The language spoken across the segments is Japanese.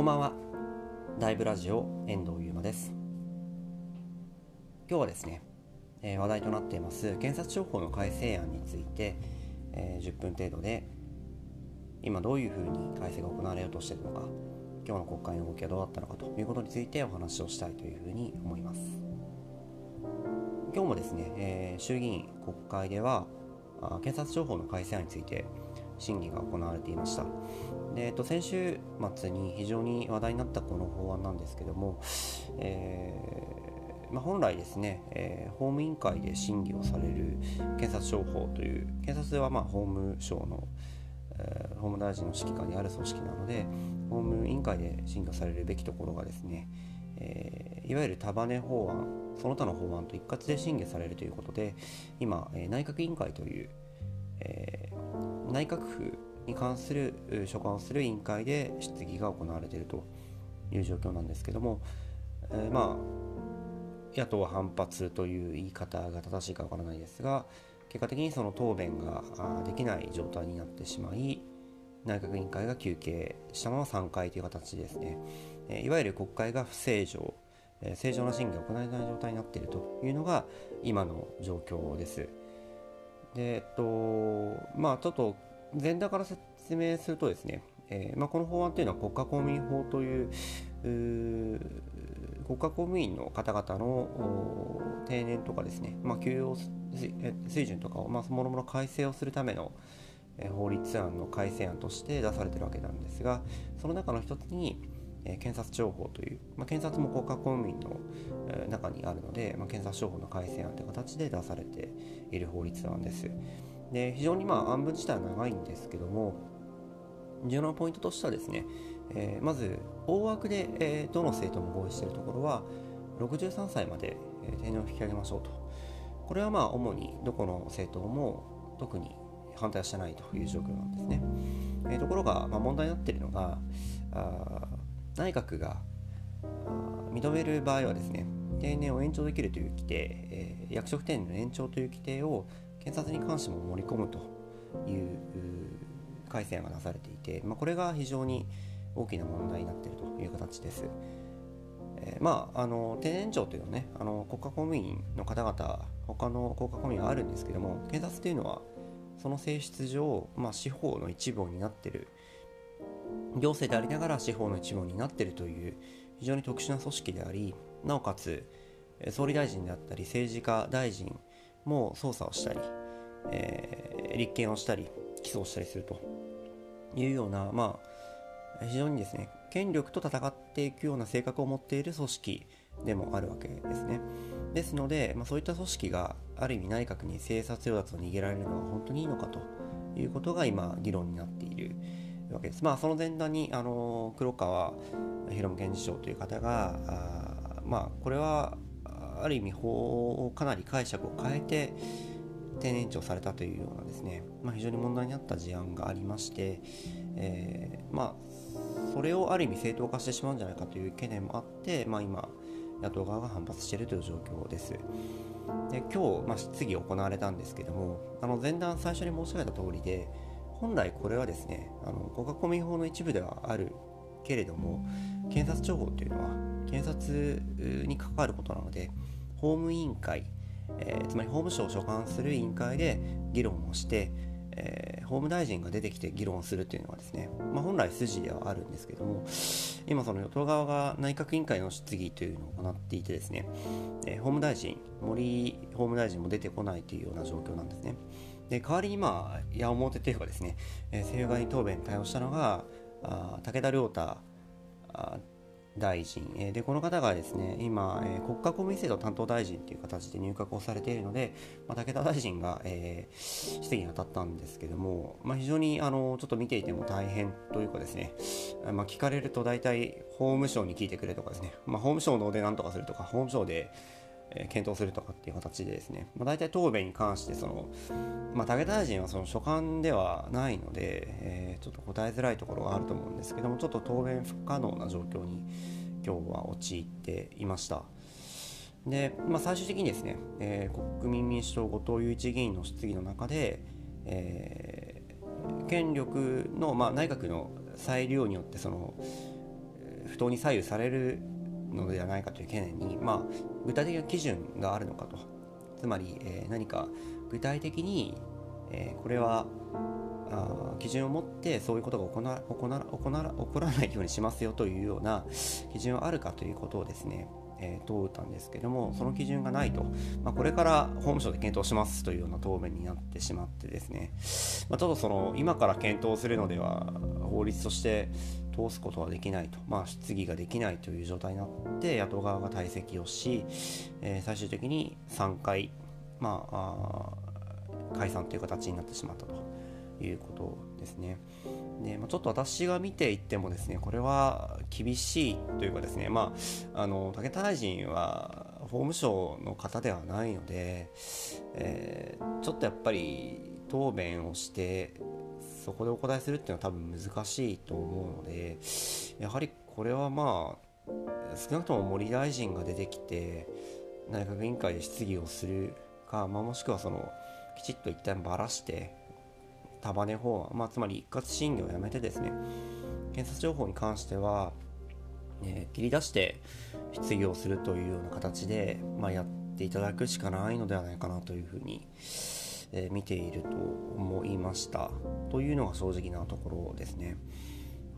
こんばんは。ライブラジオ遠藤優馬です。今日はですね、えー、話題となっています検察庁法の改正案について、えー、10分程度で今どういうふうに改正が行われようとしているのか、今日の国会の動きはどうだったのかということについてお話をしたいというふうに思います。今日もですね、えー、衆議院国会では検察庁法の改正案について審議が行われていました。でえっと、先週末に非常に話題になったこの法案なんですけども、えー、まあ、本来ですね、えー、法務委員会で審議をされる検察庁法という検察はま法務省の、えー、法務大臣の指揮下にある組織なので法務委員会で審議をされるべきところがですね、えいわゆる束ね法案その他の法案と一括で審議されるということで今、え内閣委員会という、え内閣府に関する所管をする委員会で質疑が行われているという状況なんですけども、えー、まあ野党反発という言い方が正しいかわからないですが結果的にその答弁ができない状態になってしまい内閣委員会が休憩したまま3回という形ですね、えいわゆる国会が不正常、え正常な審議が行えない状態になっているというのが今の状況です。でえっとまあちょっと前段から説明するとですね、えー、まあ、この法案というのは国家公務員法という国家公務員の方々の定年とかですね、まあ、給与水準とかを、まあ、もろもろ改正をするための法律案の改正案として出されているわけなんですがその中の一つにえ検察庁法という、まあ、検察も国家公務員の中にあるので、まあ、検察庁法の改正案という形で出されている法律案です。で非常にまあ案文自体は長いんですけども重要なポイントとしてはですね、えー、まず大枠で、えー、どの政党も合意しているところは63歳まで、えー、定年を引き上げましょうとこれはまあ主にどこの政党も特に反対はしてないという状況なんですね、えー、ところが、まあ、問題になっているのがあ内閣が認める場合はですね定年を延長できるという規定、えー、役職定年の延長という規定を検察に関しても盛り込むという改正案が出されていて、まあ、これが非常に大きな問題になっているという形です。えー、まあ、あの定年長というのはねあの国家公務員の方々他の国家公務員はあるんですけども検察というのはその性質上、まあ、司法の一部を担っている行政でありながら司法の一部を担っているという非常に特殊な組織でありなおかつ総理大臣であったり政治家大臣も捜査をしたり、えー、立件をしたり起訴をしたりするというような、まあ、非常にですね権力と戦っていくような性格を持っている組織でもあるわけですね。ですので、まあ、そういった組織がある意味内閣に生殺与奪を逃げられるのは本当にいいのかということが今議論になっているわけです。まあその前段にあの黒川博文検事長という方があまあこれはある意味法をかなり解釈を変えて定年長されたというようなですね、まあ、非常に問題になった事案がありまして、えー、まあそれをある意味正当化してしまうんじゃないかという懸念もあって、まあ、今野党側が反発しているという状況です。で今日、まあ、質疑行われたんですけどもあの前段最初に申し上げた通りで本来これはですねあの国家公務員法の一部ではあるけれども検察庁法というのは検察に関わることなので法務委員会、えー、つまり法務省を所管する委員会で議論をして、えー、法務大臣が出てきて議論するというのはですね、まあ、本来筋ではあるんですけども今その与党側が内閣委員会の質疑というのを行っていてですね、えー、法務大臣森法務大臣も出てこないというような状況なんですね。で代わりにまあ矢面というかですね、えー、政府側に答弁に対応したのがあ武田良太大臣、えでこの方がですね今、え国家公務員制度担当大臣という形で入閣をされているので、まあ、武田大臣が、えー、質疑に当たったんですけども、まあ、非常にあのちょっと見ていても大変というかですね、まあ、聞かれると大体法務省に聞いてくれとかですね、まあ、法務省ので何とかするとか法務省でえ検討するとかっていう形でですね、まあ、大体答弁に関してその、まあ、武田大臣はその所管ではないので、えー、ちょっと答えづらいところがあると思うんですけどもちょっと答弁不可能な状況に今日は陥っていました。で、まあ、最終的にですね、えー、国民民主党後藤祐一議員の質疑の中で、えー、権力の、まあ、内閣の裁量によってその不当に左右されるのではないかという懸念に、まあ、具体的な基準があるのかと。つまり、えー、何か具体的に、えー、これはあ基準を持ってそういうことが行な行な行な起こらないようにしますよというような基準はあるかということをですね、えー、問うたんですけどもその基準がないと、まあ、これから法務省で検討しますというような答弁になってしまってですね、まあ、ちょっとその今から検討するのでは法律として通すことはできないと、まあ、質疑ができないという状態になって野党側が退席をし、えー、最終的に3回、まあ、あ解散という形になってしまったと。いうことですね。でまあ、ちょっと私が見ていってもですねこれは厳しいというかですね、まあ、あの武田大臣は法務省の方ではないので、えー、ちょっとやっぱり答弁をしてそこでお答えするっていうのは多分難しいと思うのでやはりこれはまあ少なくとも森大臣が出てきて内閣委員会で質疑をするか、まあ、もしくはそのきちっと一旦ばらして束ね法案、まあ、つまり一括審議をやめてですね検察情報に関しては、えー、切り出して質疑をするというような形で、まあ、やっていただくしかないのではないかなというふうに、えー、見ていると思いました。というのが正直なところですね。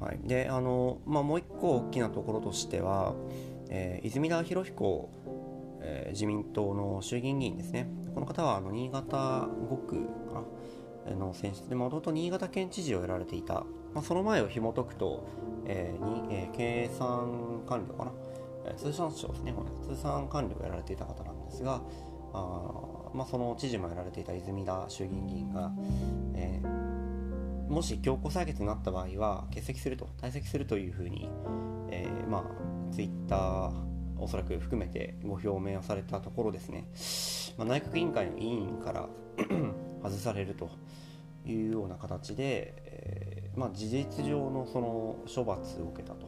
はい、であの、まあ、もう一個大きなところとしては、えー、泉田裕彦、えー、自民党の衆議院議員ですね。この方はあの新潟5区かな。の選出でもともと新潟県知事をやられていた、まあ、その前を紐解くと、えーにえー、計算管理かな、えー、通産省ですね通産管理をやられていた方なんですがあ、まあ、その知事もやられていた泉田衆議院議員が、えー、もし強行採決になった場合は欠席すると退席するというふうに、えー、まあツイッターおそらく含めてご表明をされたところですね、まあ、内閣委員会の委員から 外されるというような形で、えー、まあ、事実上のその処罰を受けたと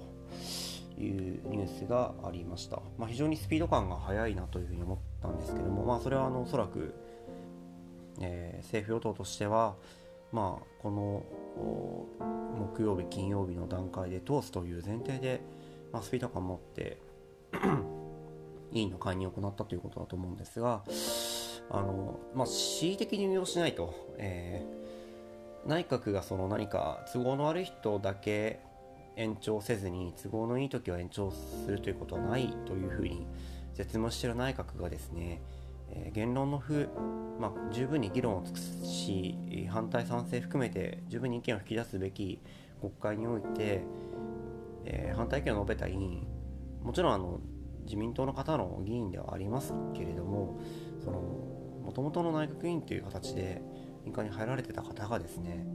いうニュースがありました、まあ、非常にスピード感が速いなというふうに思ったんですけども、まあ、それはあのおそらく、えー、政府与党としては、まあ、この木曜日金曜日の段階で通すという前提で、まあ、スピード感を持って 委員の解任を行ったということだと思うんですが、あの、まあ、恣意的に運用しないと、えー、内閣がその何か都合の悪い人だけ延長せずに都合のいい時は延長するということはないというふうに絶務している内閣がですね、えー、言論の不、まあ、十分に議論を尽くすし反対賛成含めて十分に意見を引き出すべき国会において、えー、反対意見を述べた委員もちろんあの自民党の方の議員ではありますけれどもそのもともとの内閣委員という形で民間に入られてた方がですね、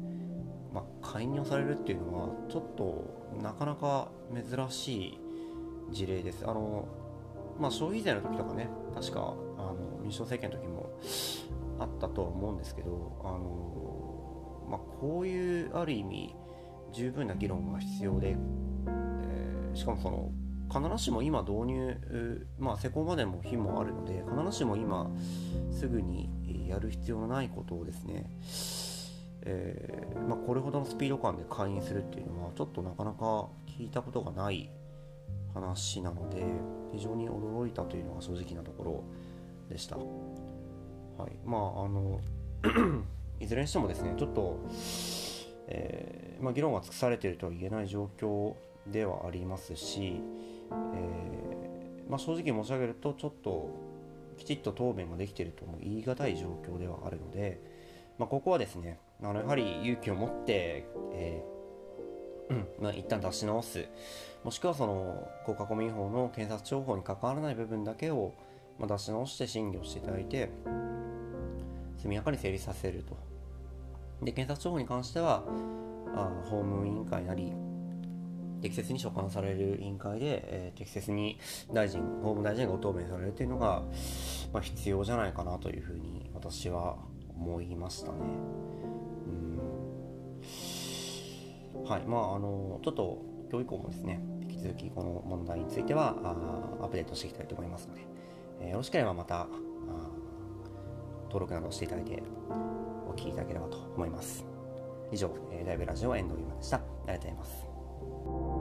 まあ、解任をされるっていうのはちょっとなかなか珍しい事例です。あのまあ、消費税の時とかね確かあの民主党政権の時もあったとは思うんですけどあの、まあ、こういうある意味十分な議論が必要で、えー、しかもその必ずしも今導入、まあ、施工までも日もあるので必ずしも今すぐにやる必要のないことをですね、えー、まあ、これほどのスピード感で会員するっていうのはちょっとなかなか聞いたことがない話なので非常に驚いたというのが正直なところでした。はい、まああの いずれにしてもですねちょっと、えー、まあ、議論が尽くされているとは言えない状況ではありますし、えー、まあ、正直申し上げるとちょっときちっと答弁ができているとも言い難い状況ではあるので、まあ、ここはですねあのやはり勇気を持って、えーうんまあ、一旦出し直す。もしくはその国家公務員法の検察庁法に関わらない部分だけを、ま出し直して審議をしていただいて速やかに成立させると。で検察庁法に関してはあ法務委員会なり適切に所管される委員会で、えー、適切に大臣、法務大臣がご答弁されるというのが、まあ、必要じゃないかなというふうに私は思いましたね。うんはい、まあ、あの、ちょっと今日以降もですね、引き続きこの問題についてはあアップデートしていきたいと思いますので、えー、よろしければまた登録などしていただいてお聞きいただければと思います。以上、えー、ライブラジオエンドウィーマでした。ありがとうございます。Thank you.